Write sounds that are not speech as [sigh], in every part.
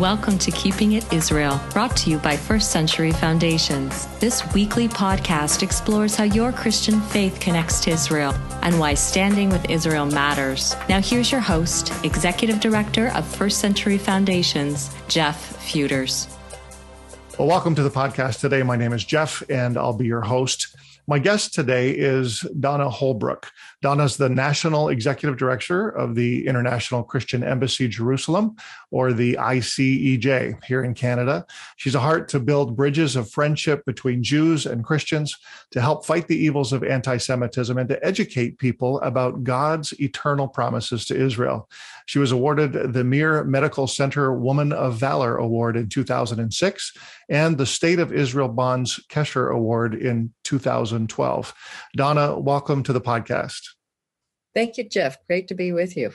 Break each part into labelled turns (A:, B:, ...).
A: Welcome to Keeping It Israel, brought to you by First Century Foundations. This weekly podcast explores how your Christian faith connects to Israel and why standing with Israel matters. Now, here's your host, Executive Director of First Century Foundations, Jeff Feuders.
B: Well, welcome to the podcast today. My name is Jeff, and I'll be your host. My guest today is Donna Holbrook. Donna is the National Executive Director of the International Christian Embassy Jerusalem, or the ICEJ, here in Canada. She's a heart to build bridges of friendship between Jews and Christians, to help fight the evils of anti Semitism, and to educate people about God's eternal promises to Israel. She was awarded the Meir Medical Center Woman of Valor Award in 2006 and the State of Israel Bonds Kesher Award in 2012. Donna, welcome to the podcast.
C: Thank you, Jeff. Great to be with you.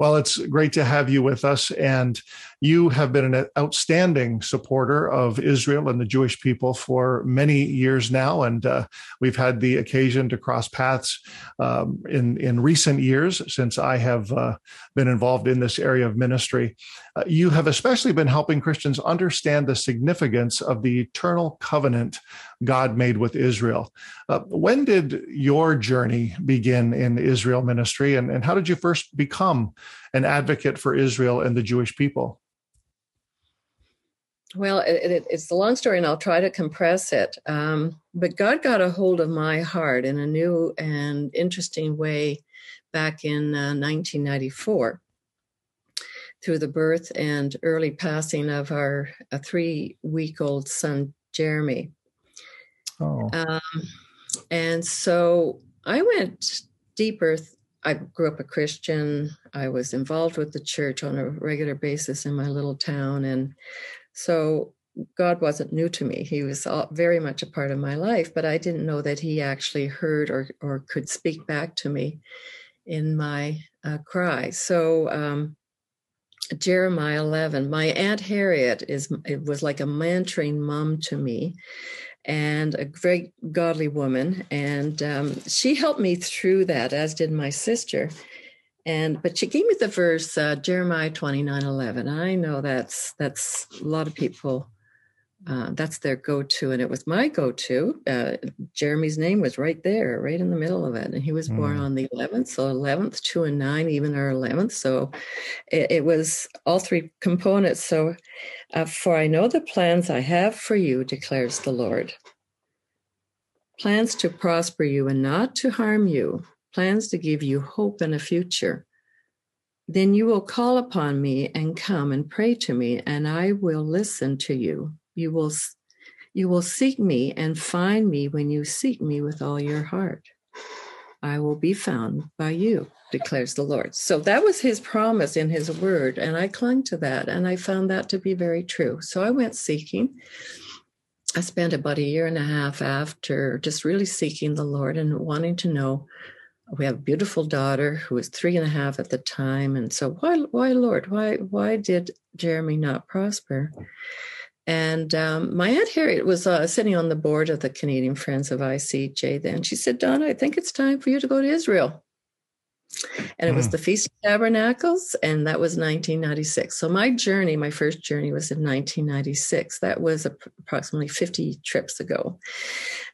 B: Well, it's great to have you with us. And you have been an outstanding supporter of Israel and the Jewish people for many years now. And uh, we've had the occasion to cross paths um, in, in recent years since I have uh, been involved in this area of ministry. Uh, you have especially been helping Christians understand the significance of the eternal covenant God made with Israel. Uh, when did your journey begin in Israel ministry, and, and how did you first become an advocate for Israel and the Jewish people?
C: Well, it, it, it's a long story, and I'll try to compress it. Um, but God got a hold of my heart in a new and interesting way back in uh, 1994 through the birth and early passing of our three week old son, Jeremy. Oh. Um, and so I went deeper. I grew up a Christian. I was involved with the church on a regular basis in my little town. And so God wasn't new to me. He was very much a part of my life, but I didn't know that He actually heard or, or could speak back to me in my uh, cry. So, um, Jeremiah 11, my Aunt Harriet is it was like a mentoring mom to me and a great godly woman. And um, she helped me through that, as did my sister. And but she gave me the verse uh, Jeremiah 29 11. I know that's that's a lot of people uh, that's their go-to and it was my go-to. Uh, jeremy's name was right there right in the middle of it and he was mm. born on the 11th so 11th 2 and 9 even our 11th so it, it was all three components. So uh, for i know the plans i have for you declares the lord. Plans to prosper you and not to harm you. Plans to give you hope and a future. Then you will call upon me and come and pray to me and i will listen to you you will you will seek me and find me when you seek me with all your heart. I will be found by you, declares the Lord. So that was his promise in his word. And I clung to that. And I found that to be very true. So I went seeking. I spent about a year and a half after just really seeking the Lord and wanting to know. We have a beautiful daughter who was three and a half at the time. And so why, why, Lord, why, why did Jeremy not prosper? And um, my Aunt Harriet was uh, sitting on the board of the Canadian Friends of ICEJ then. She said, Donna, I think it's time for you to go to Israel. And it was hmm. the Feast of Tabernacles, and that was 1996. So my journey, my first journey was in 1996. That was approximately 50 trips ago.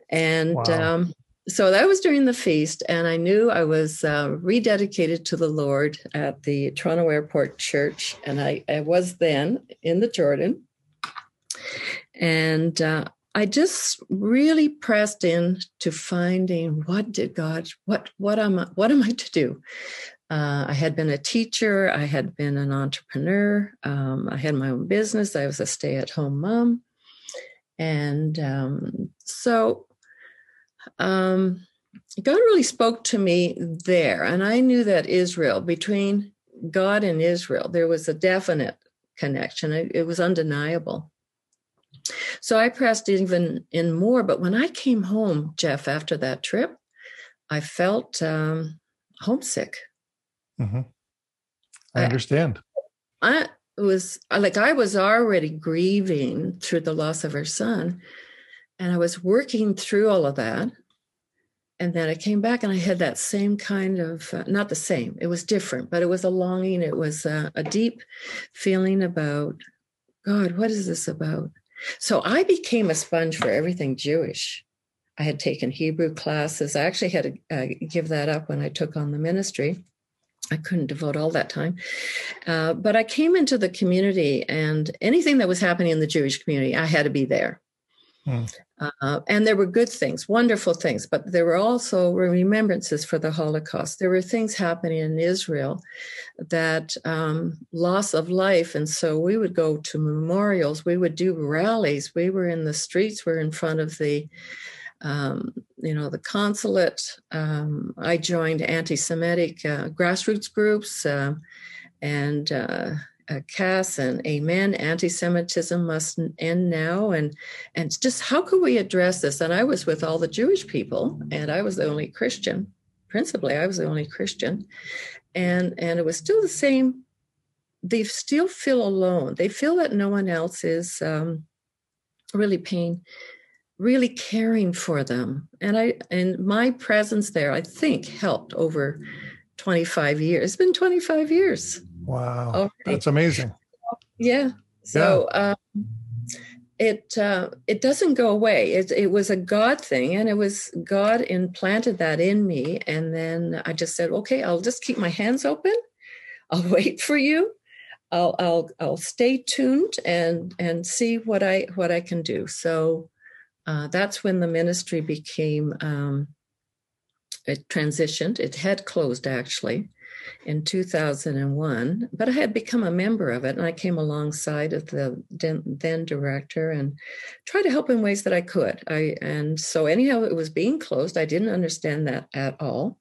C: And wow. um, so that was during the feast, and I knew I was uh, rededicated to the Lord at the Toronto Airport Church. And I, I was then in the Jordan and uh, I just really pressed in to finding what did God, what what am I, what am I to do? Uh, I had been a teacher, I had been an entrepreneur, um, I had my own business, I was a stay-at-home mom, and um, so um, God really spoke to me there, and I knew that Israel between God and Israel there was a definite connection. It, it was undeniable. So I pressed even in more. But when I came home, Jeff, after that trip, I felt um, homesick.
B: Mm-hmm. I understand.
C: I, I was like, I was already grieving through the loss of her son. And I was working through all of that. And then I came back and I had that same kind of, uh, not the same, it was different, but it was a longing. It was a, a deep feeling about God, what is this about? So I became a sponge for everything Jewish. I had taken Hebrew classes. I actually had to uh, give that up when I took on the ministry. I couldn't devote all that time. Uh, but I came into the community, and anything that was happening in the Jewish community, I had to be there. Hmm. Uh, and there were good things, wonderful things, but there were also remembrances for the Holocaust. There were things happening in Israel that um, loss of life. And so we would go to memorials, we would do rallies, we were in the streets, we we're in front of the um, you know, the consulate. Um, I joined anti-Semitic uh, grassroots groups, uh, and uh, Cass and Amen. Anti-Semitism must end now, and and just how could we address this? And I was with all the Jewish people, and I was the only Christian. Principally, I was the only Christian, and and it was still the same. They still feel alone. They feel that no one else is um, really paying really caring for them and i and my presence there i think helped over 25 years it's been 25 years
B: wow already. that's amazing
C: yeah so yeah. Um, it uh, it doesn't go away it, it was a god thing and it was god implanted that in me and then i just said okay i'll just keep my hands open i'll [laughs] wait for you I'll I'll I'll stay tuned and and see what I what I can do. So uh, that's when the ministry became um, it transitioned. It had closed actually in 2001, but I had become a member of it, and I came alongside of the then director and tried to help in ways that I could. I and so anyhow, it was being closed. I didn't understand that at all.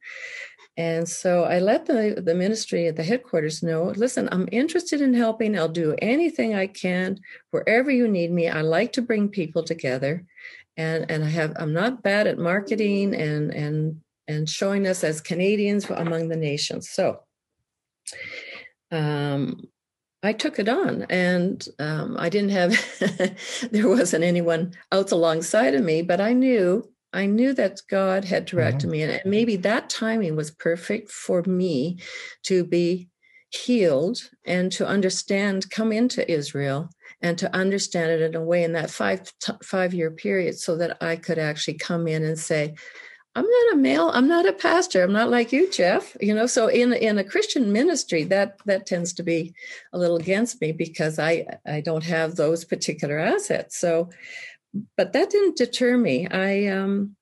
C: And so I let the, the ministry at the headquarters know listen, I'm interested in helping. I'll do anything I can wherever you need me. I like to bring people together. And, and I have I'm not bad at marketing and and and showing us as Canadians among the nations. So um, I took it on, and um, I didn't have [laughs] there wasn't anyone else alongside of me, but I knew I knew that God had directed mm-hmm. me, and maybe that timing was perfect for me to be healed and to understand, come into Israel and to understand it in a way in that five five year period, so that I could actually come in and say, I'm not a male. I'm not a pastor. I'm not like you, Jeff. You know, so in in a Christian ministry, that that tends to be a little against me because I I don't have those particular assets. So but that didn't deter me. I um,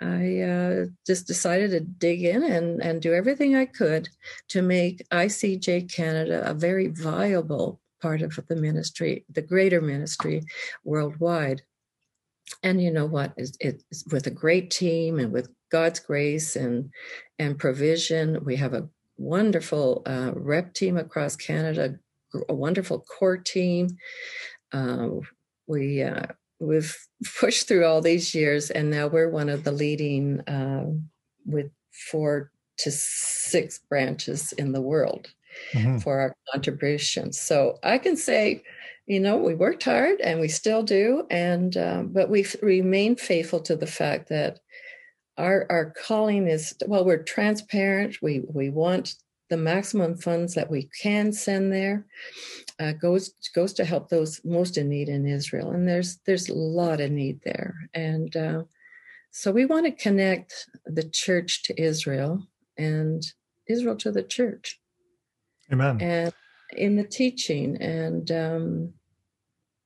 C: I uh, just decided to dig in and, and do everything I could to make ICEJ Canada a very viable part of the ministry, the greater ministry worldwide. And you know what? It's, it's with a great team and with God's grace and and provision, we have a wonderful uh, rep team across Canada, a wonderful core team. Uh, we uh, we've [laughs] pushed through all these years, and now we're one of the leading uh, with four to six branches in the world mm-hmm. for our contributions. So I can say, you know, we worked hard and we still do, and uh, but we remain faithful to the fact that our our calling is well, we're transparent. We we want the maximum funds that we can send there uh, goes goes to help those most in need in Israel, and there's there's a lot of need there, and uh, so we want to connect the church to Israel and Israel to the church.
B: Amen.
C: And in the teaching and um,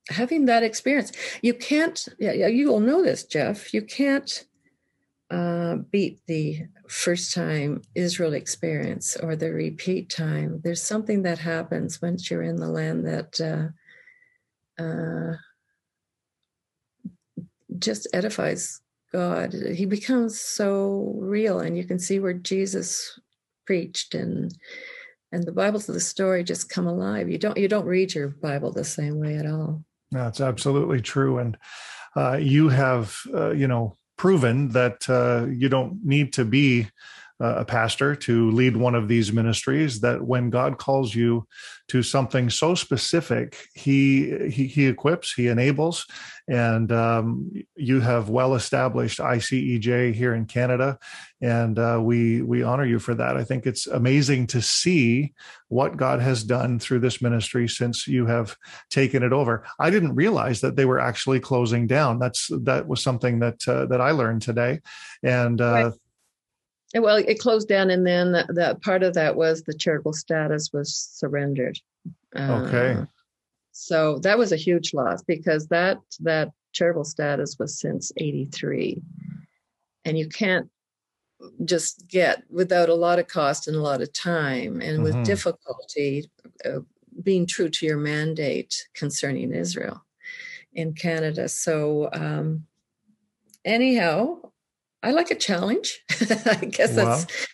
C: having that experience, you can't. Yeah, you will know this, Jeff. You can't uh, beat the first time Israel experience or the repeat time. There's something that happens once you're in the land that uh, uh, just edifies God. He becomes so real, and you can see where Jesus preached and and the Bibles the story just come alive. You don't you don't read your Bible the same way at all.
B: That's absolutely true, and uh, you have uh, you know proven that uh, you don't need to be a pastor to lead one of these ministries that when God calls you to something so specific, he he, he equips, he enables, and um, you have well established ICEJ here in Canada, and uh, we we honor you for that. I think it's amazing to see what God has done through this ministry since you have taken it over. I didn't realize that they were actually closing down. That's that was something that uh, that I learned today, and. Uh, right
C: well, it closed down, and then the, the, part of that was the charitable status was surrendered.
B: Okay. Uh,
C: so that was a huge loss because that that charitable status was since '83, and you can't just get without a lot of cost and a lot of time and with mm-hmm. difficulty uh, being true to your mandate concerning Israel in Canada. So um, anyhow, I like a challenge. [laughs] I guess well, that's,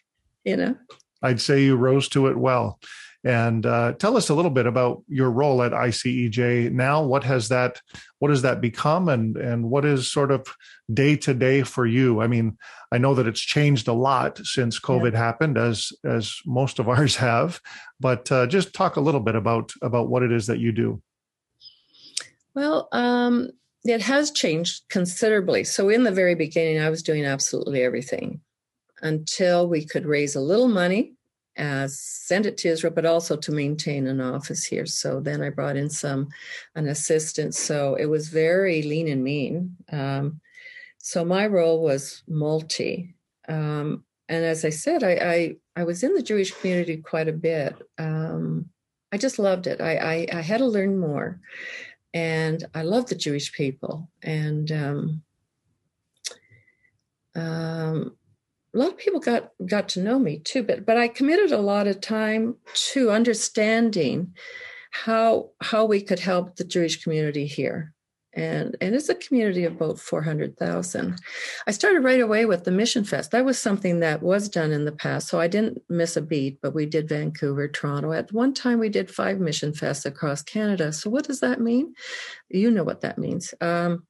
C: you know.
B: I'd say you rose to it well. And uh, tell us a little bit about your role at ICEJ now. What has that, what has that become, and and what is sort of day to day for you? I mean, I know that it's changed a lot since COVID yeah. happened, as as most of [laughs] ours have. But uh, just talk a little bit about about what it is that you do.
C: Well, um, it has changed considerably. So, in the very beginning, I was doing absolutely everything until we could raise a little money, uh, send it to Israel, but also to maintain an office here. So then I brought in some an assistant. So it was very lean and mean. Um, so my role was multi. Um, and as I said, I, I, I was in the Jewish community quite a bit. Um, I just loved it. I, I, I had to learn more and I love the Jewish people. And um, um, a lot of people got got to know me too, but but I committed a lot of time to understanding how how we could help the Jewish community here and and it's a community of about 400,000. I started right away with the Mission Fest. That was something that was done in the past, so I didn't miss a beat, but we did Vancouver, Toronto. At one time we did 5 Mission Fests across Canada. So what does that mean? You know what that means. Um,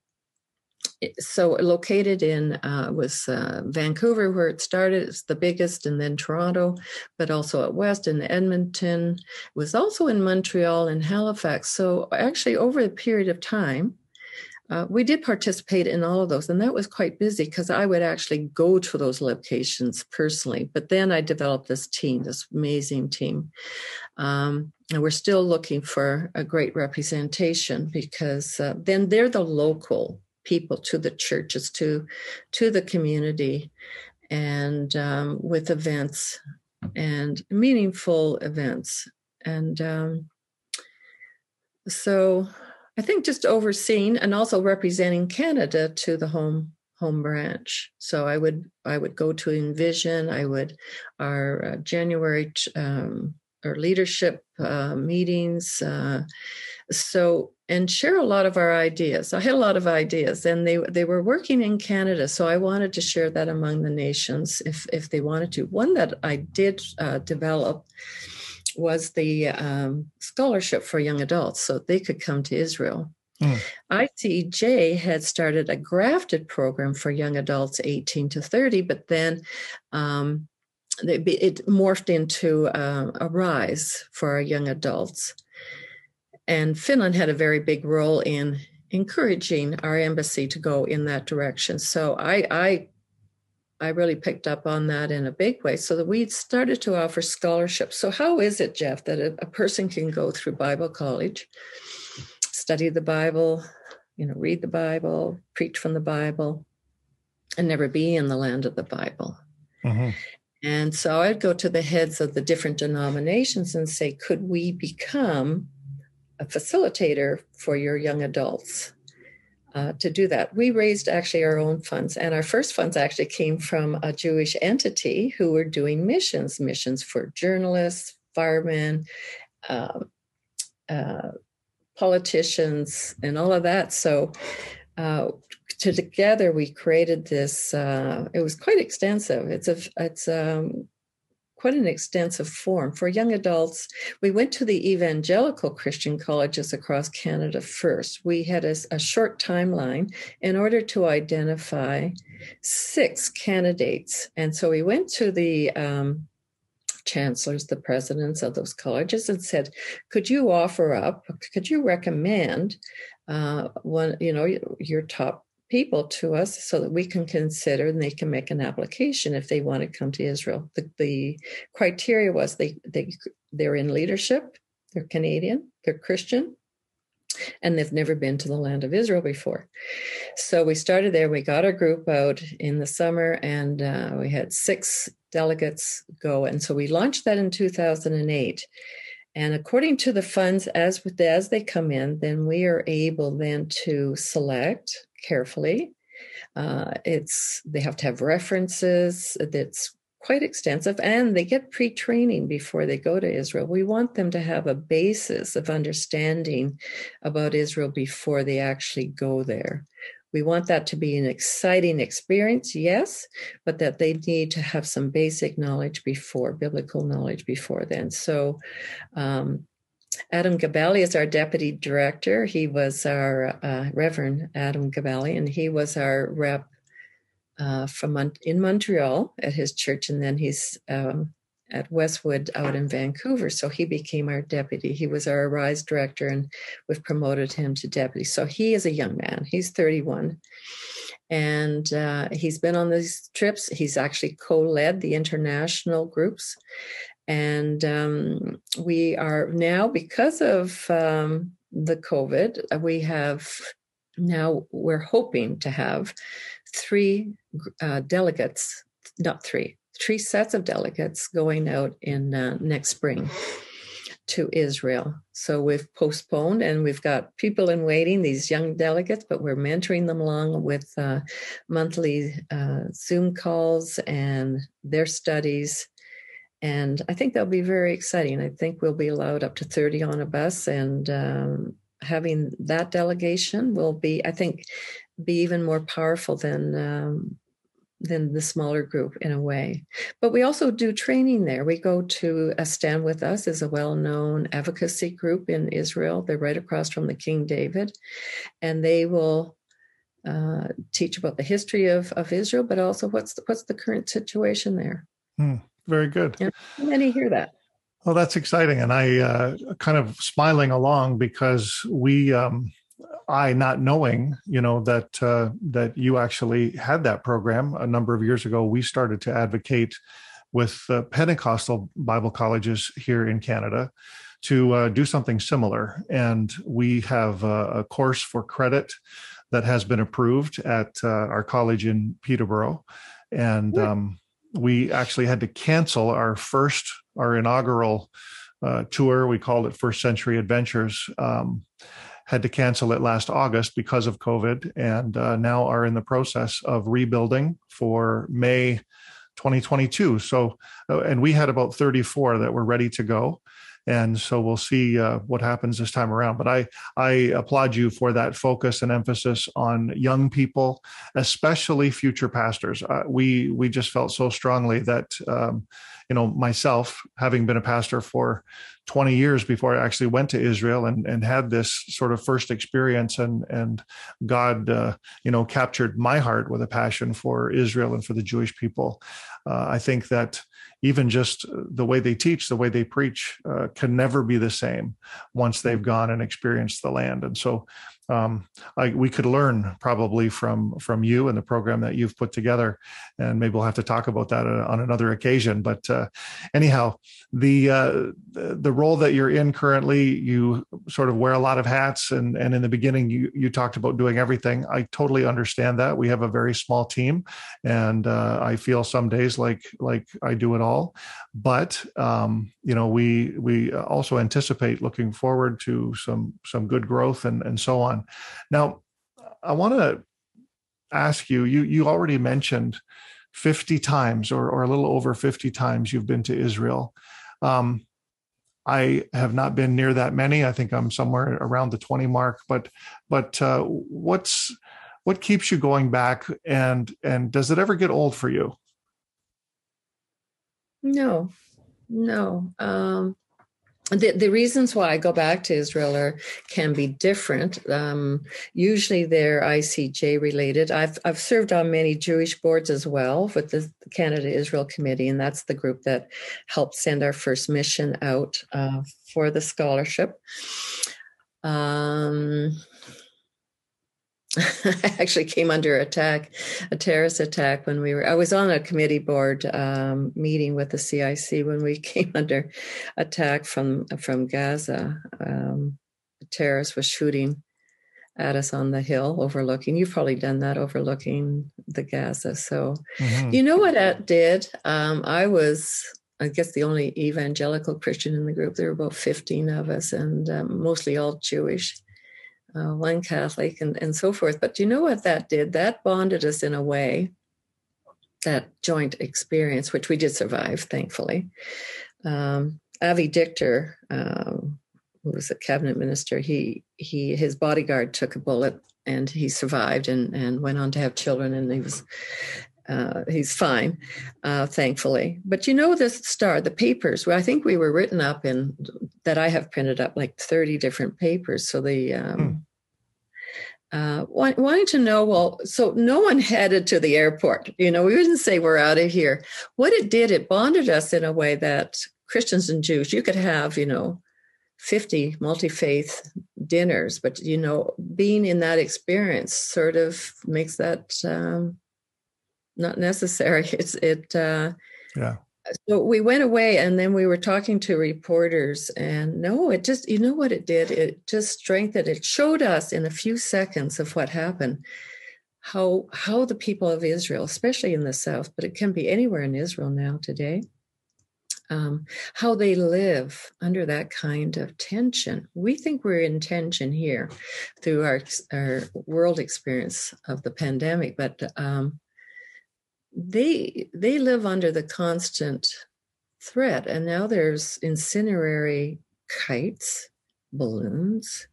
C: so located in uh, was uh, Vancouver where it started. It's the biggest, and then Toronto, but also at West and Edmonton. It was also in Montreal and Halifax. So actually, over a period of time, uh, we did participate in all of those, and that was quite busy because I would actually go to those locations personally. But then I developed this team, this amazing team. Um, and we're still looking for a great representation because uh, then they're the local people to the churches, to to the community, and um, with events and meaningful events. And um, so I think just overseeing and also representing Canada to the home home branch. So I would I would go to Envision. I would our uh, January um, our leadership uh, meetings. Uh, so and share a lot of our ideas. I had a lot of ideas, and they they were working in Canada, so I wanted to share that among the nations if if they wanted to. One that I did uh, develop was the um, scholarship for young adults so they could come to Israel. Mm. ICEJ had started a grafted program for young adults 18 to 30, but then um, it morphed into uh, Arise for young adults. And Finland had a very big role in encouraging our embassy to go in that direction. So I, I I really picked up on that in a big way so that we started to offer scholarships. So, how is it, Jeff, that a, a, person can go through Bible college, study the Bible, you know, read the Bible, preach from the Bible, and never be in the land of the Bible? Mm-hmm. And so I'd go to the heads of the different denominations and say, could we become a facilitator for your young adults? Uh, to do that. We raised actually our own funds, and our first funds actually came from a Jewish entity who were doing missions, missions for journalists, firemen, uh, uh, politicians, and all of that. So, uh, to together we created this. Uh, it was quite extensive. It's a it's um, quite an extensive form. For young adults, we went to the evangelical Christian colleges across Canada first. We had a, a short timeline in order to identify six candidates. And so we went to the um, chancellors, the presidents of those colleges, and said, "Could you offer up? Could you recommend uh, one? You know, your top people to us so that we can consider and they can make an application if they want to come to Israel. The, the criteria was they, they, they're in leadership, they're Canadian, they're Christian, and they've never been to the land of Israel before. So we started there. We got our group out in the summer, and uh, we had six delegates go. And so we launched that in 2008. And according to the funds as with as they come in, then we are able then to select carefully. Uh, it's they have to have references that's quite extensive, and they get pre-training before they go to Israel. We want them to have a basis of understanding about Israel before they actually go there. We want that to be an exciting experience, yes, but that they need to have some basic knowledge before, biblical knowledge before then. So, um, Adam Gabali is our deputy director. He was our uh, Reverend Adam Gabali, and he was our rep uh, from in Montreal at his church, and then he's um, at Westwood out in Vancouver. So he became our deputy. He was our Arise director, and we've promoted him to deputy. So he is a young man. He's 31. And uh, he's been on these trips. He's actually co led the international groups. And um, we are now, because of um, the COVID, uh, we have now, we're hoping to have three uh, delegates, not three, three sets of delegates going out in uh, next spring to Israel. So we've postponed and we've got people in waiting, these young delegates, but we're mentoring them along with uh, monthly uh, Zoom calls and their studies and I think that'll be very exciting. I think we'll be allowed up to 30 on a bus, and um, having that delegation will be, I think, be even more powerful than um, than the smaller group in a way. But we also do training there. We go to a Stand With Us is a well-known advocacy group in Israel. They're right across from the King David, and they will uh, teach about the history of, of Israel, but also what's the, what's the current situation there.
B: Hmm. Very good.
C: Yeah, many hear that.
B: Well, that's exciting, and I uh, kind of smiling along because we, um, I not knowing, you know, that uh, that you actually had that program a number of years ago. We started to advocate with uh, Pentecostal Bible colleges here in Canada to uh, do something similar, and we have a course for credit that has been approved at uh, our college in Peterborough, and. Um, we actually had to cancel our first, our inaugural uh, tour. We called it First Century Adventures. Um, had to cancel it last August because of COVID, and uh, now are in the process of rebuilding for May 2022. So, uh, and we had about 34 that were ready to go and so we'll see uh, what happens this time around. But I I applaud you for that focus and emphasis on young people, especially future pastors. Uh, we we just felt so strongly that. Um, you know myself having been a pastor for 20 years before i actually went to israel and, and had this sort of first experience and and god uh, you know captured my heart with a passion for israel and for the jewish people uh, i think that even just the way they teach, the way they preach, uh, can never be the same once they've gone and experienced the land. And so, um, I, we could learn probably from from you and the program that you've put together, and maybe we'll have to talk about that uh, on another occasion. But uh, anyhow, the uh, the role that you're in currently, you sort of wear a lot of hats, and and in the beginning, you you talked about doing everything. I totally understand that. We have a very small team, and uh, I feel some days like like I do it all. But um, you know, we we also anticipate looking forward to some some good growth and and so on. Now, I want to ask you. You you already mentioned 50 times or, or a little over 50 times you've been to Israel. Um, I have not been near that many. I think I'm somewhere around the 20 mark. But but uh, what's what keeps you going back, and and does it ever get old for you?
C: No, no. Um, the, the reasons why I go back to Israel are can be different. Um, usually they're ICEJ related. I've I've served on many Jewish boards as well with the Canada Israel Committee, and that's the group that helped send our first mission out uh, for the scholarship. Um, I [laughs] actually came under attack, a terrorist attack when we were. I was on a committee board um, meeting with the CIC when we [laughs] came under attack from from Gaza. Um, a terrorist was shooting at us on the hill overlooking. You've probably done that overlooking the Gaza. So, mm-hmm. you know what that did? Um, I was I guess the only evangelical Christian in the group. There were about 15 of us, and um, mostly all Jewish uh, one Catholic, and, and so forth. But do you know what that did? That bonded us in a way, that joint experience, which we did survive, thankfully. Um, Avi Dichter, um, who was a cabinet minister, he he his bodyguard took a bullet and he survived and and went on to have children, and he was uh, he's fine, uh, thankfully. But you know, the star, the papers. Well, I think we were written up in that. I have printed up like thirty different papers. So the um, hmm. Uh, wanting to know. Well, so no one [laughs] headed to the airport. You know, we didn't say we're out of here. What it did, it bonded us in a way that Christians and Jews. You could have, you know. 50 multi faith dinners, but you know, being in that experience sort of makes that um, not necessary. [laughs] It's it. Uh,
B: yeah.
C: So we went away, and then we were talking to reporters, and no, it just you know what it did. It just strengthened. It showed us in a few seconds of what happened how how the people of Israel, especially in the south, but it can be anywhere in Israel now today, um, how they live under that kind of tension. We think we're in tension here through our our world experience of the pandemic, but um, they they live under the constant threat and now there's incendiary kites balloons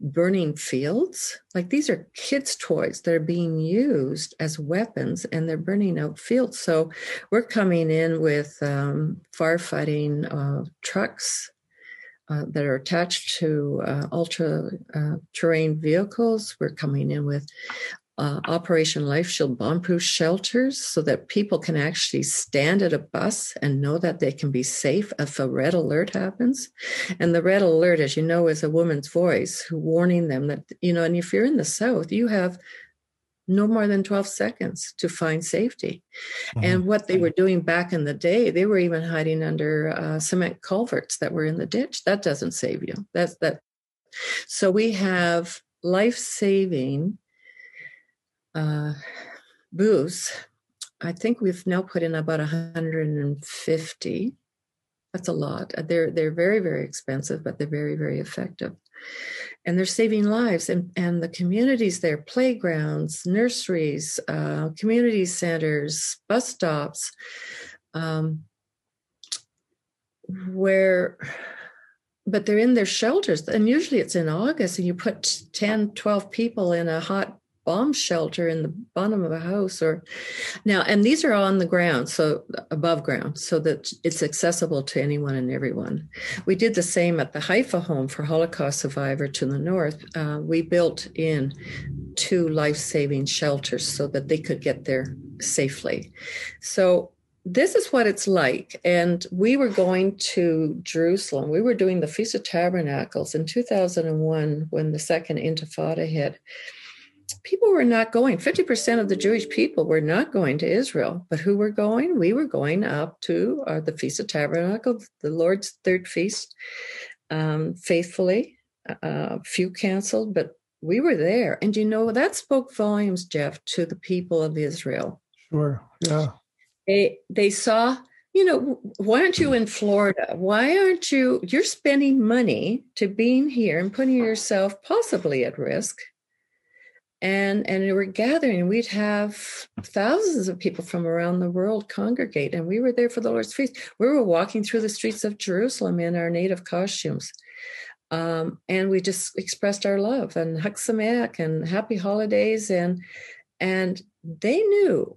C: burning fields like these are kids toys that are being used as weapons and they're burning out fields so we're coming in with um, firefighting uh, trucks uh, that are attached to uh, ultra uh, terrain vehicles. We're coming in with uh, Operation Life Shield bomb-proof shelters so that people can actually stand at a bus and know that they can be safe if a red alert happens. And the red alert, as you know, is a woman's voice who warning them that you know. And if you're in the South, you have no more than 12 seconds to find safety. Mm-hmm. And what they were doing back in the day, they were even hiding under uh, cement culverts that were in the ditch. That doesn't save you. That's that. So we have life saving uh, booths. I think we've now put in about 150. That's a lot. Uh, they're they're very very expensive, but they're very very effective, and they're saving lives. And and the communities there, playgrounds, nurseries, uh, community centers, bus stops, um, where but they're in their shelters and usually it's in august and you put 10 12 people in a hot bomb shelter in the bottom of a house or now and these are on the ground so above ground so that it's accessible to anyone and everyone we did the same at the haifa home for holocaust survivor to the north uh, we built in two life-saving shelters so that they could get there safely so this is what it's like. And we were going to Jerusalem. We were doing the Feast of Tabernacles in 2001 when the second Intifada hit people were not going. 50% of the Jewish people were not going to Israel. But who were going? We were going up to uh, the Feast of Tabernacle, the Lord's third feast, um, faithfully. Uh, few canceled, but we were there. And you know, that spoke volumes, Jeff, to the people of Israel.
B: Sure. Yeah.
C: They, they saw you know, why aren't you in Florida? Why aren't you? You're spending money to being here and putting yourself possibly at risk and and we were gathering we'd have thousands of people from around the world congregate and we were there for the lord's feast we were walking through the streets of jerusalem in our native costumes um, and we just expressed our love and Sameach and happy holidays and and they knew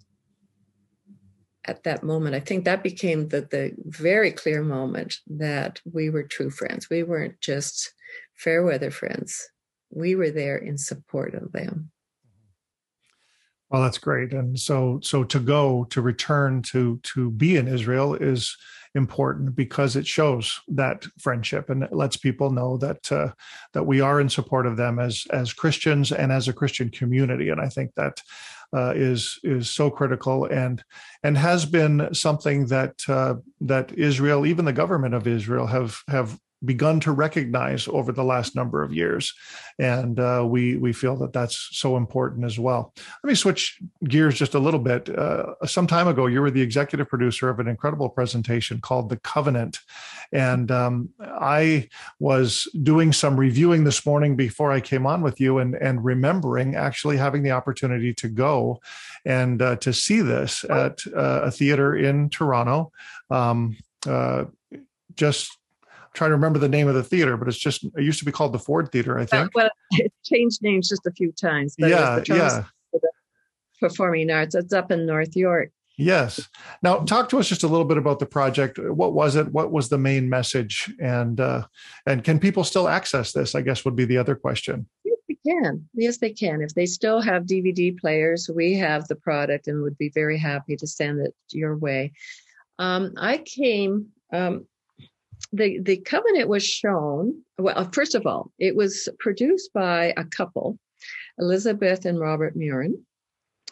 C: at that moment, I think that became the, the very clear moment that we were true friends. We weren't just fair weather friends. We were there in support of them.
B: Well, that's great. And so, so to go to return to to be in Israel is important because it shows that friendship and it lets people know that uh, that we are in support of them as as Christians and as a Christian community. And I think that uh, is is so critical and and has been something that uh, that Israel, even the government of Israel, have have begun to recognize over the last number of years, and uh, we we feel that that's so important as well. Let me switch gears just a little bit. Uh, some time ago, you were the executive producer of an incredible presentation called "The Covenant," and um, I was doing some reviewing this morning before I came on with you, and and remembering actually having the opportunity to go and uh, to see this at uh, a theater in Toronto. Um, uh, just trying to remember the name of the theater, but it's just it used to be called the Ford Theater, I think.
C: Uh, well, it changed names just a few times.
B: yeah, yeah.
C: Performing Arts. It's up in North York.
B: Yes. Now, talk to us just a little bit about the project. What was it? What was the main message? And uh, and can people still access this? I guess would be the other question.
C: Yes, they can. Yes, they can. If they still have DVD players, we have the product and would be very happy to send it your way. Um, I came. Um, the the covenant was shown. Well, first of all, it was produced by a couple, Elizabeth and Robert Muren,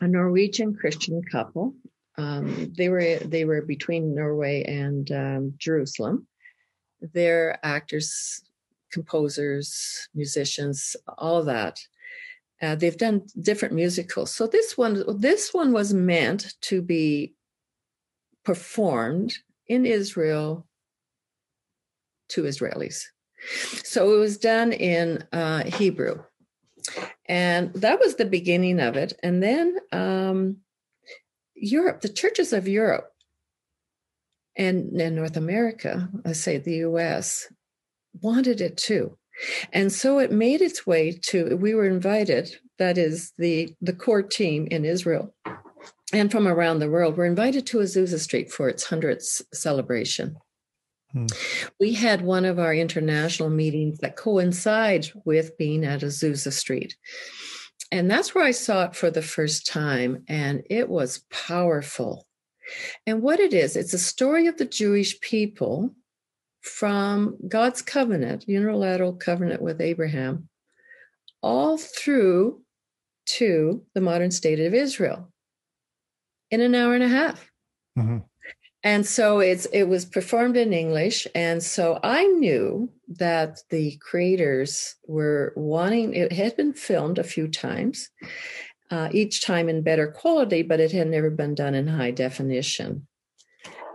C: a Norwegian Christian couple. Um, they were they were between Norway and um, Jerusalem. They're actors, composers, musicians, all that. Uh, they've done different musicals. So this one this one was meant to be performed in Israel to Israelis. So it was done in uh, Hebrew. And that was the beginning of it. And then um, Europe, the churches of Europe and, and North America, I say the US, wanted it too. And so it made its way to, we were invited, that is the, the core team in Israel and from around the world, were invited to Azusa Street for its 100th celebration. Hmm. We had one of our international meetings that coincides with being at Azusa Street. And that's where I saw it for the first time. And it was powerful. And what it is, it's a story of the Jewish people from God's covenant, unilateral covenant with Abraham, all through to the modern state of Israel in an hour and a half. Mm-hmm and so it's it was performed in english. And so i knew that the creators were wanting it had been filmed a few times uh, each time in better quality but it had never been done in high definition.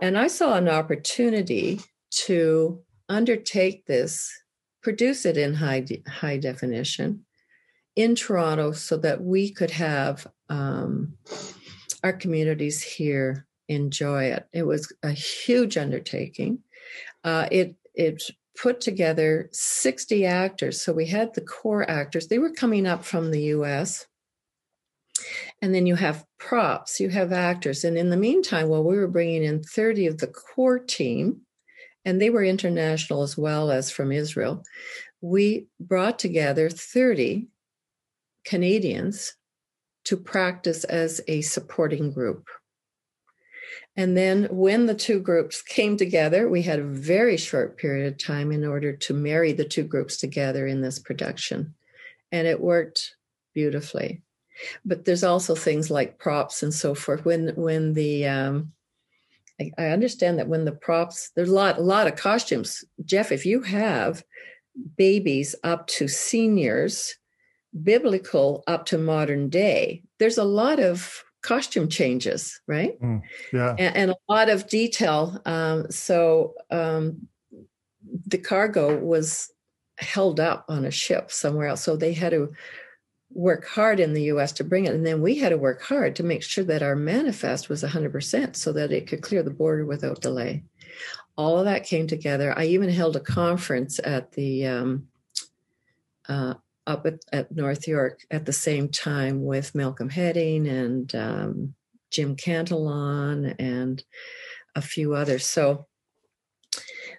C: And i saw an opportunity to undertake this produce it in high high definition in toronto so that we could have um, our communities here enjoy it. It was a huge undertaking. Uh, it it put together 60 actors. So we had the core actors. They were coming up from the US. And then you have props, you have actors. And in the meantime, while we were bringing in 30 of the core team, and they were international as well as from Israel, we brought together 30 Canadians to practice as a supporting group. And then when the two groups came together, we had a very short period of time in order to marry the two groups together in this production. And it worked beautifully. But there's also things like props and so forth. When when the um, I, I understand that when the props, there's a lot, a lot of costumes. Jeff, if you have babies up to seniors, biblical up to modern day, there's a lot of costume changes, right? Mm,
B: yeah.
C: And, and, a lot of detail. Um, so um, the cargo was held up on a ship somewhere else. So they had to work hard in the US to bring it. And then we had to work hard to make sure that our manifest was 100% so that it could clear the border without delay. All of that came together. I even held a conference at the um, uh, up at, at, North York at the same time with Malcolm Hedding and um, Jim Cantelon and a few others. So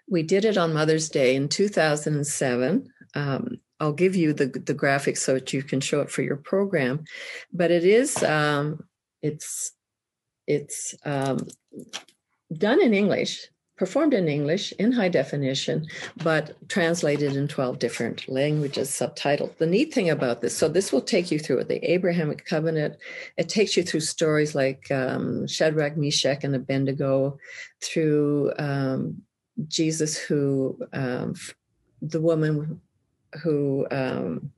C: we did it on Mother's Day in 2007. Um, I'll give you the the graphics so that you can show it for your program, but it is um, it's it's um, done in English, performed in English in high definition, but translated in 12 different languages, subtitled. The neat thing about this, so this will take you through the Abrahamic covenant. It takes you through stories like um, Shadrach, Meshach, and Abednego, through um, Jesus, who um, the woman who um,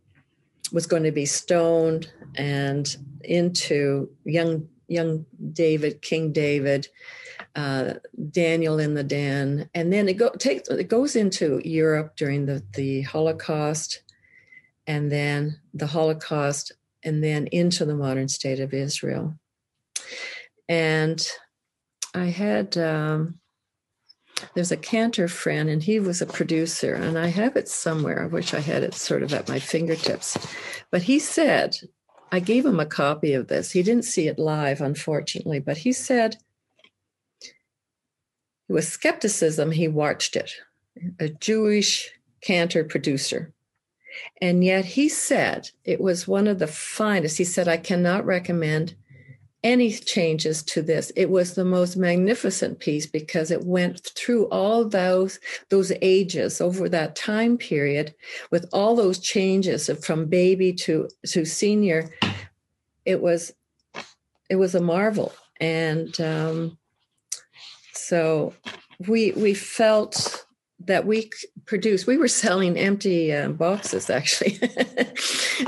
C: was going to be stoned, and into young young David, King David, uh, Daniel in the den, and then it go takes it goes into Europe during the the Holocaust, and then the Holocaust, and then into the modern state of Israel. And I had um, there's a cantor friend, and he was a producer, and I have it somewhere. I wish I had it sort of at my fingertips, but he said. I gave him a copy of this. He didn't see it live, unfortunately, but he said with skepticism, he watched it, a Jewish cantor producer. And yet he said it was one of the finest. He said, I cannot recommend any changes to this. It was the most magnificent piece because it went through all those those ages over that time period with all those changes from baby to to senior. It was it was a marvel. And um, so we we felt that we produced we were selling empty uh, boxes actually. [laughs]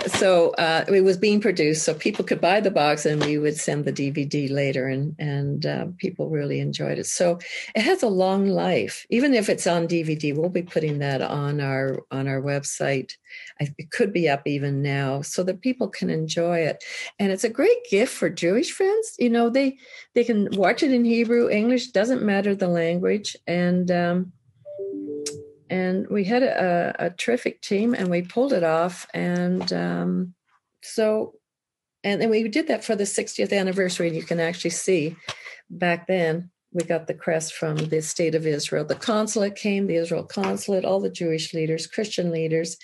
C: So uh, it was being produced so people could buy the box and we would send the dvd later and and uh, people really enjoyed it. So it has a long life. Even if it's on dvd we'll be putting that on our on our website. It could be up even now so that people can enjoy it. And it's a great gift for jewish friends. You know they they can watch it in hebrew english doesn't matter the language. And um, and we had a, a, terrific team and we pulled it off and um, so and then we did that for the 60th anniversary and you can actually see back then we got the crest from the state of israel. The consulate came the israel consulate all the jewish leaders christian leaders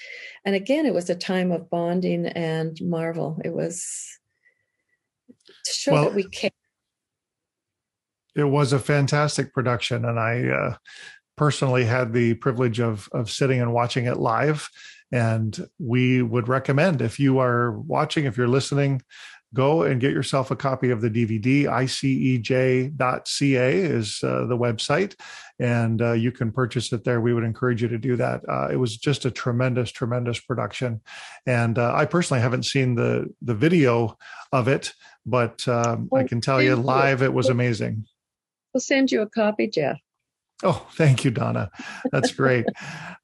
C: and again it was a time of bonding and marvel. It was to show well, that we came
B: it was a fantastic production and i uh, personally had the privilege of of sitting and watching it live. And we would recommend if you are watching if you're listening go and get yourself a copy of the dvd icej.ca is uh, the website and uh, you can purchase it there. We would encourage you to do that. Uh, it was just a tremendous tremendous production. And uh, i personally haven't seen the the video of it but um, i can tell you live it was amazing.
C: we'll send you a copy jeff
B: Oh, thank you, Donna. That's great.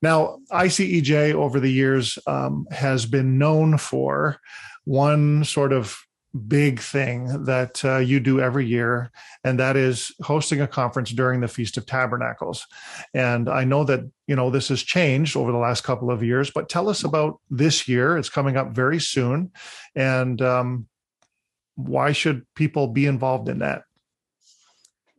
B: now, ICEJ over the years um, has been known for one sort of big thing that uh, you do every year, and that is hosting a conference during the Feast of Tabernacles. And I know that you know this has changed over the last couple of years, but tell us about this year. It's coming up very soon, and um, why should people be involved in that?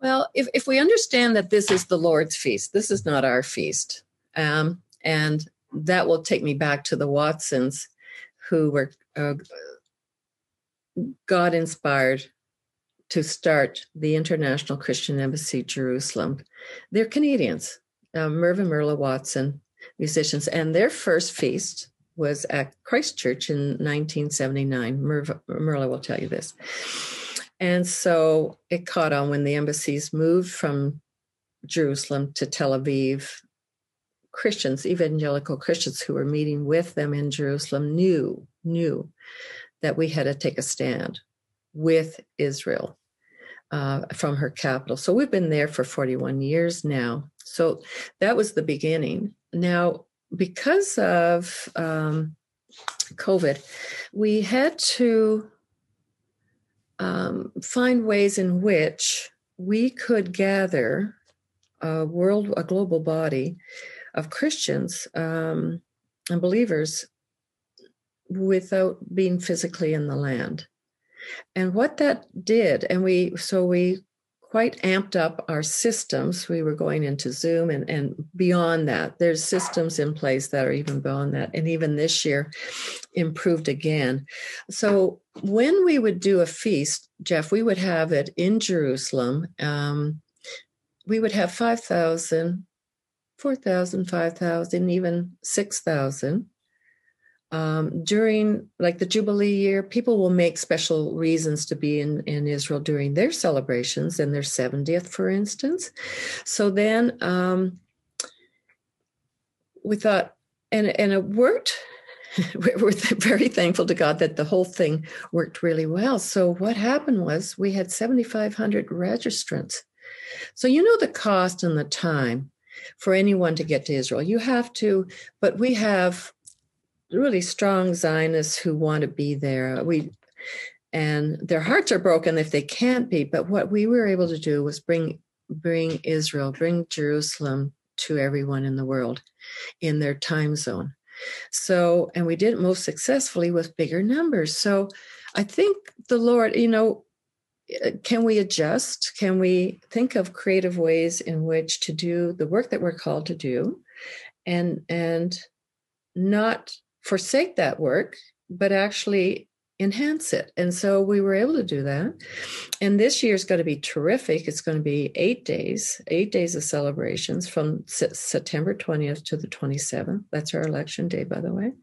C: Well, if, if we understand that this is the Lord's feast, this is not our feast. Um, and that will take me back to the Watsons, who were uh, God inspired to start the International Christian Embassy Jerusalem. They're Canadians, uh, Merv and Merla Watson, musicians, and their first feast was at Christ Church in 1979. Merv, Merla will tell you this. And so it caught on when the embassies moved from Jerusalem to Tel Aviv. Christians, evangelical Christians who were meeting with them in Jerusalem, knew knew that we had to take a stand with Israel uh, from her capital. So we've been there for 41 years now. So that was the beginning. Now, because of um, COVID, we had to um, find ways in which we could gather a world, a global body of Christians um, and believers without being physically in the land. And what that did, and we, so we quite amped up our systems. We were going into Zoom and, and beyond that. There's systems in place that are even beyond that. And even this year improved again. So when we would do a feast, Jeff, we would have it in Jerusalem. Um, we would have 5,000, 4,000, 5,000, even 6,000 um, during like the Jubilee year, people will make special reasons to be in, in Israel during their celebrations and their 70th, for instance. So then um, we thought, and, and it worked. [laughs] We're [laughs] very thankful to God that the whole thing worked really well. So what happened was we had 7,500 registrants. So you know the cost and the time for anyone to get to Israel. You have to, but we have really strong Zionists who want to be there. We and their hearts are broken if they can't be. But what we were able to do was bring bring Israel, bring Jerusalem to everyone in the world in their time zone. So, and we did most successfully with bigger numbers. So, I think the Lord, you know, eh, can we adjust? Can we think of creative ways in which to do the work that we're called to do, and and not forsake that work, but actually enhance it. And so we were able to do that. And this year is going to be terrific. It's going to be eight days, eight days of celebrations from September 20th to the 27th. That's our election day, by the way.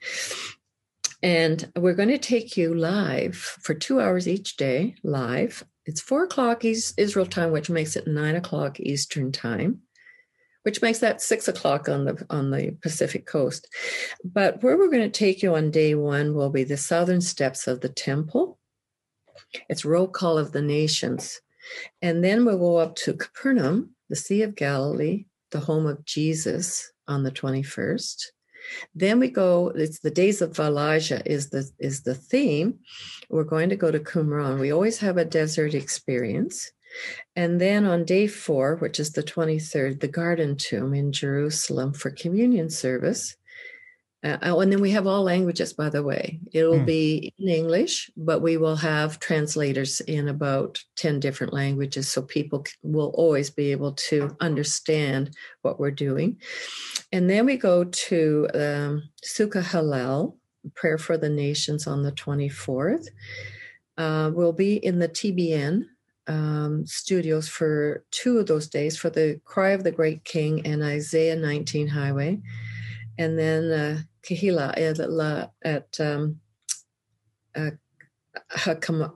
C: And we're going to take you live for two hours each day, live. It's four o'clock Israel time, which makes it nine o'clock Eastern time which makes that six o'clock on the on the Pacific coast. But where we're going to take you on day one will be the southern steps of the temple. It's roll call of the nations. And then we'll go up to Capernaum, the Sea of Galilee, the home of Jesus on the 21st. Then we go, it's the days of Elijah is the is the theme. We're going to go to Qumran. We always have a desert experience. And then on day four, which is the 23rd, the Garden Tomb in Jerusalem for communion service. Uh, oh, and then we have all languages, by the way. It'll mm. be in English, but we will have translators in about 10 different languages. So people will always be able to understand what we're doing. And then we go to um, Sukkah Hallel, prayer for the nations on the 24th. Uh, we'll be in the TBN um, studios for two of those days for the Cry of the Great King and Isaiah 19 Highway, and then uh, Kehillah at, at um, uh,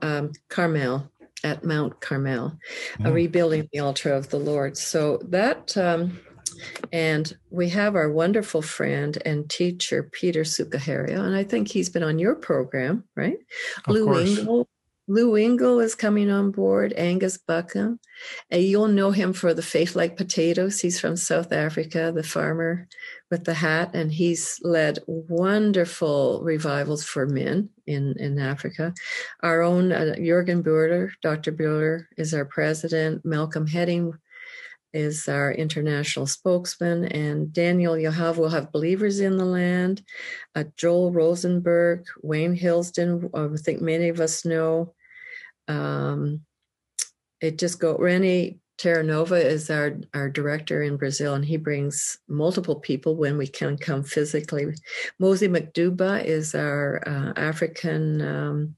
C: um, Carmel at Mount Carmel, uh, rebuilding the altar of the Lord. So that. Um, and we have our wonderful friend and teacher, Peter Tsukahira, and I think he's been on your program, right?
B: Of Lou
C: Engle Lou Engle is coming on board, Angus Buchan. And you'll know him for the Faith Like Potatoes. He's from South Africa, the farmer with the hat, and he's led wonderful revivals for men in, in Africa. Our own uh, Jürgen Buehler, Dr. Buehler, is our president. Malcolm Hedding is our international spokesman, and Daniel Yahav will have Believers in the Land. Uh, Joel Rosenberg, Wayne Hilsden, I think many of us know. Um, it just go Rennie Terranova is our our director in Brazil, and he brings multiple people when we can come physically. Mosy Madugba is our uh, African um,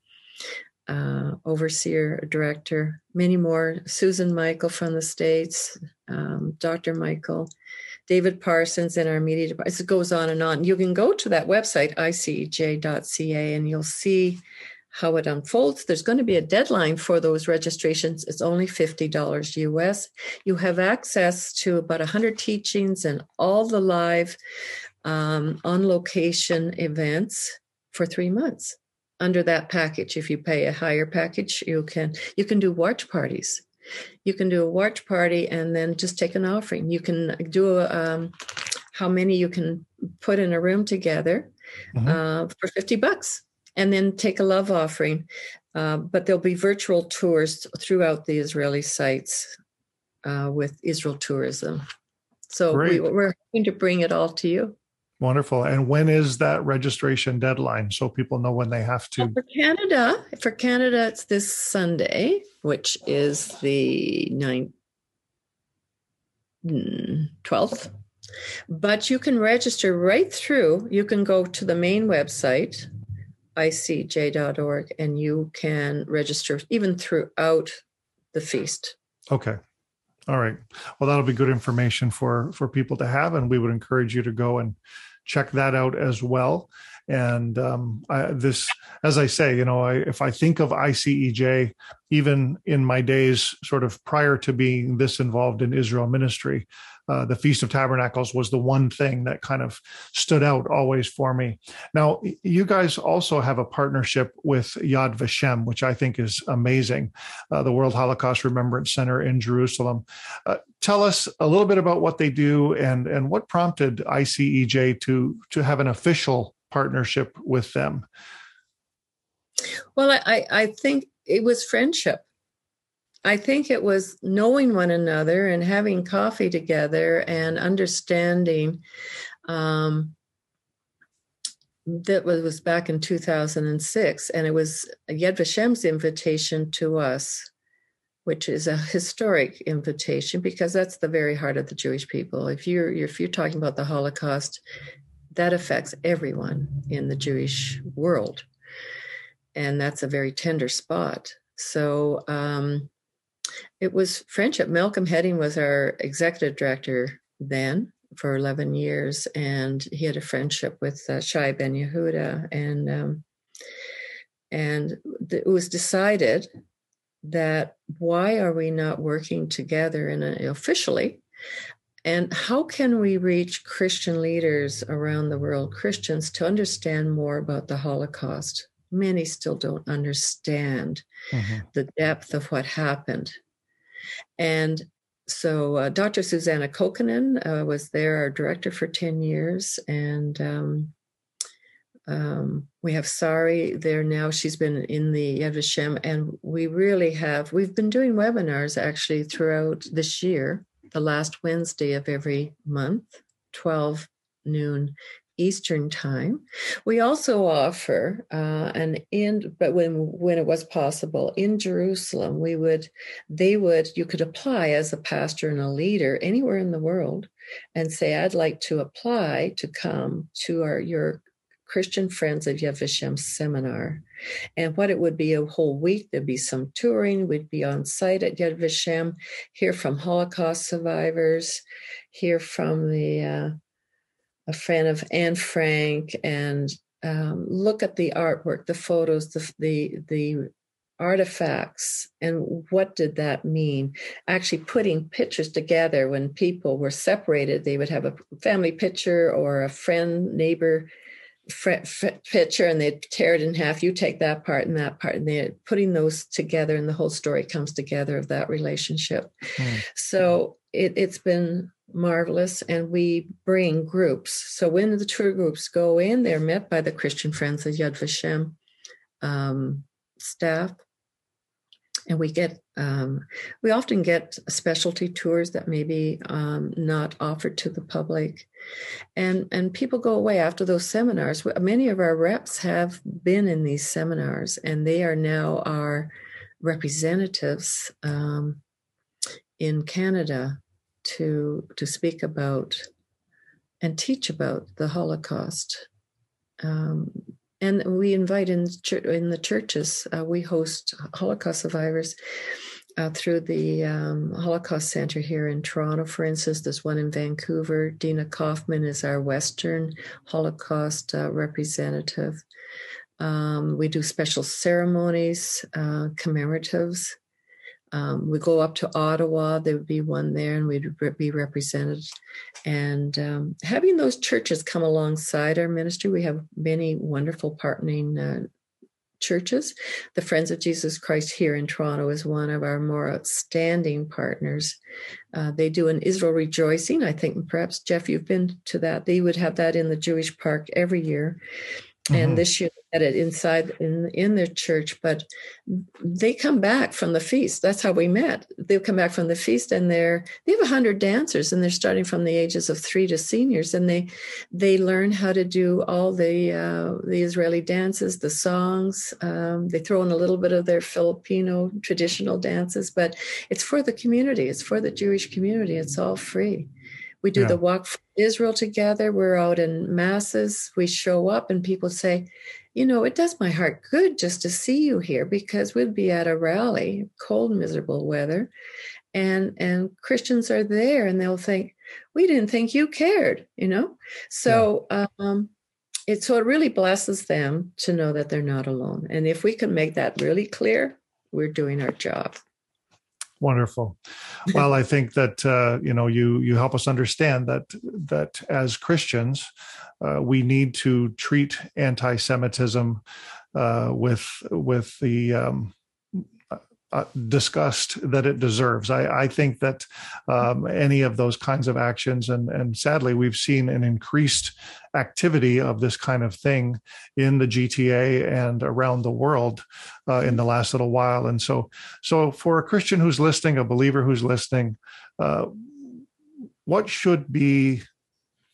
C: uh, overseer director. Many more. Susan Michael from the states, um, Dr. Michael. David Parsons in our media department. It goes on and on. You can go to that website, icej.ca, and you'll see how it unfolds. There's going to be a deadline for those registrations. It's only $50 US. You have access to about 100 teachings and all the live um, on location events for three months under that package. If you pay a higher package, you can you can do watch parties. You can do a watch party and then just take an offering. You can do a, um, how many you can put in a room together mm-hmm. uh, for 50 bucks and then take a love offering. Uh, but there'll be virtual tours throughout the Israeli sites uh, with Israel Tourism. So we, are hoping to bring it all to you.
B: Wonderful. And when is that registration deadline so people know when they have to?
C: Well, for Canada, for Canada, it's this Sunday, which is the 9th, 12th. Hmm, but you can register right through. You can go to the main website, icej.org, and you can register even throughout the feast.
B: Okay. All right. Well, that'll be good information for for people to have, and we would encourage you to go and check that out as well. And um, I, this, as I say, you know, I, if I think of ICEJ, even in my days, sort of prior to being this involved in Israel ministry, uh, the Feast of Tabernacles was the one thing that kind of stood out always for me. Now, you guys also have a partnership with Yad Vashem, which I think is amazing, uh, the World Holocaust Remembrance Center in Jerusalem. Uh, tell us a little bit about what they do and and what prompted ICEJ to to have an official partnership with them.
C: Well, I I think it was friendship. I think it was knowing one another and having coffee together and understanding. Um, that was back in 2006, and it was Yad Vashem's invitation to us, which is a historic invitation because that's the very heart of the Jewish people. If you're if you're talking about the Holocaust, that affects everyone in the Jewish world, and that's a very tender spot. So um, it was friendship. Malcolm Hedding was our executive director then for 11 years, and he had a friendship with uh, Shai Ben Yehuda, and um, and it was decided that why are we not working together in a, officially and how can we reach Christian leaders around the world, Christians, to understand more about the Holocaust? Many still don't understand mm-hmm. the depth of what happened. And so uh, Dr. Susanna Kokkonen uh, was there, our director for 10 years. And um, um, we have Sari there now. She's been in the Yad Vashem. And we really have, we've been doing webinars actually throughout this year, the last Wednesday of every month, 12 noon Eastern time. We also offer uh, an in, but when when it was possible in Jerusalem, we would they would you could apply as a pastor and a leader anywhere in the world, and say I'd like to apply to come to our your Christian Friends of Yad Vashem seminar. And what it would be a whole week, there'd be some touring, we'd be on site at Yad Vashem, hear from Holocaust survivors, hear from the uh, a fan of Anne Frank and um, look at the artwork, the photos, the, the the artifacts, and what did that mean? Actually, putting pictures together when people were separated, they would have a family picture or a friend, neighbor fr- fr- picture, and they'd tear it in half. You take that part and that part, and they're putting those together, and the whole story comes together of that relationship. Mm. So it, it's been marvelous and we bring groups so when the tour groups go in they're met by the christian friends of yad vashem um, staff and we get um, we often get specialty tours that may be um, not offered to the public and and people go away after those seminars many of our reps have been in these seminars and they are now our representatives um, in canada to to speak about and teach about the Holocaust. And we invite in in the churches. Uh, we host Holocaust survivors uh, through the um, Holocaust Center here in Toronto. For instance, there's one in Vancouver. Dina Kaufman is our Western Holocaust uh, representative. Um, we do special ceremonies, uh, commemoratives. Um, we go up to Ottawa, there would be one there, and we'd be represented. And um, having those churches come alongside our ministry, we have many wonderful partnering uh, churches. The Friends of Jesus Christ here in Toronto is one of our more outstanding partners. Uh, they do an Israel Rejoicing. I think perhaps, Jeff, you've been to that. They would have that in the Jewish Park every year. Mm-hmm. And this year at it inside in in their church, but they come back from the feast. That's how we met. They come back from the feast, and they're they have hundred dancers, and they're starting from the ages of three to seniors, and they they learn how to do all the uh, the Israeli dances, the songs. Um, they throw in a little bit of their Filipino traditional dances, but it's for the community. It's for the Jewish community. It's all free. We do yeah. the walk for Israel together. We're out in masses. We show up, and people say, you know, it does my heart good just to see you here because we'd be at a rally, cold, miserable weather, and and Christians are there, and they'll think, we didn't think you cared, you know. So yeah. um, it so it really blesses them to know that they're not alone, and if we can make that really clear, we're doing our job.
B: Wonderful. [laughs] Well, I think that uh, you know you you help us understand that that as Christians, uh, we need to treat anti-Semitism uh, with with the um, uh, disgust that it deserves. I, I think that um, any of those kinds of actions, and, and sadly, we've seen an increased activity of this kind of thing in the GTA and around the world uh, in the last little while. And so, so for a Christian who's listening, a believer who's listening, uh, what should be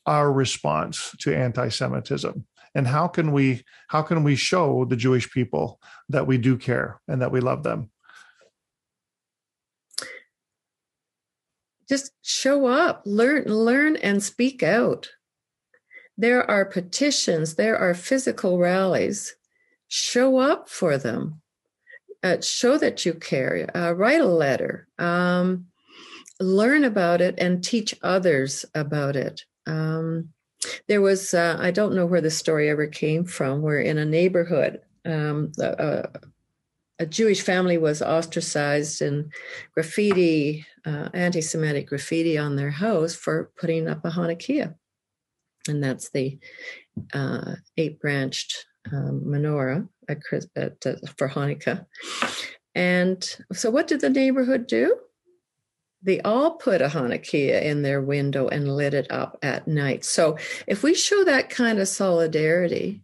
B: our response to anti-Semitism? And how can we how can we show the Jewish people that we do care and that we love them?
C: Just show up learn learn and speak out. There are petitions there are physical rallies. Show up for them. Uh, show that you care. Uh, write a letter. Um, learn about it and teach others about it. Um, there was uh, i don't know where the story ever came from. Where in a neighborhood um, Jewish family was ostracized and graffiti, uh, anti Semitic graffiti on their house for putting up a Hanukkah. And that's the uh, eight branched um, menorah at, at, uh, for Hanukkah. And so, what did the neighborhood do? They all put a Hanukkah in their window and lit it up at night. So, if we show that kind of solidarity,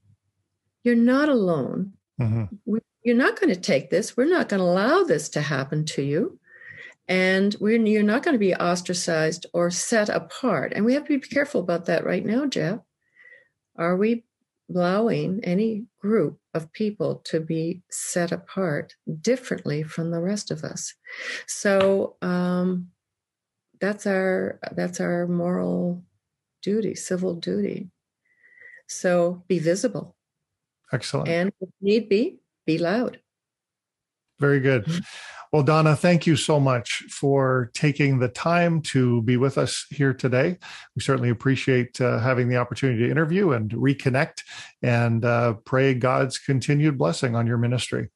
C: you're not alone. Mm-hmm. We you're not going to take this. We're not going to allow this to happen to you. And we're, you're not going to be ostracized or set apart. And we have to be careful about that right now, Jeff. Are we allowing any group of people to be set apart differently from the rest of us? So um, that's our that's our moral duty, civil duty. So be visible.
B: Excellent.
C: And if need be, be loud.
B: Very good. Mm-hmm. Well, Donna, thank you so much for taking the time to be with us here today. We certainly appreciate uh, having the opportunity to interview and reconnect and uh, pray God's continued blessing on your ministry.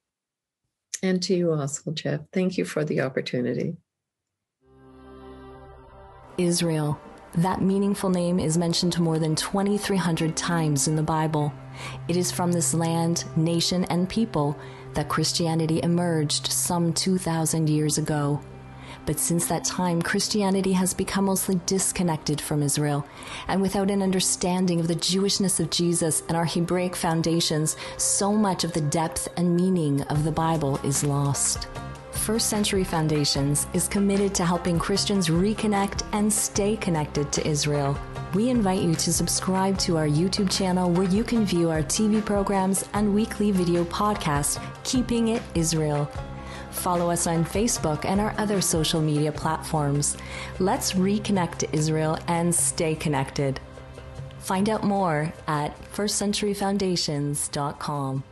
C: And to you also, Jeff. Thank you for the opportunity.
A: Israel. That meaningful name is mentioned more than 2,300 times in the Bible. It is from this land, nation, and people that Christianity emerged some 2,000 years ago. But since that time, Christianity has become mostly disconnected from Israel. And without an understanding of the Jewishness of Jesus and our Hebraic foundations, so much of the depth and meaning of the Bible is lost. First Century Foundations is committed to helping Christians reconnect and stay connected to Israel. We invite you to subscribe to our YouTube channel where you can view our TV programs and weekly video podcast, Keeping It Israel. Follow us on Facebook and our other social media platforms. Let's reconnect to Israel and stay connected. Find out more at firstcenturyfoundations.com.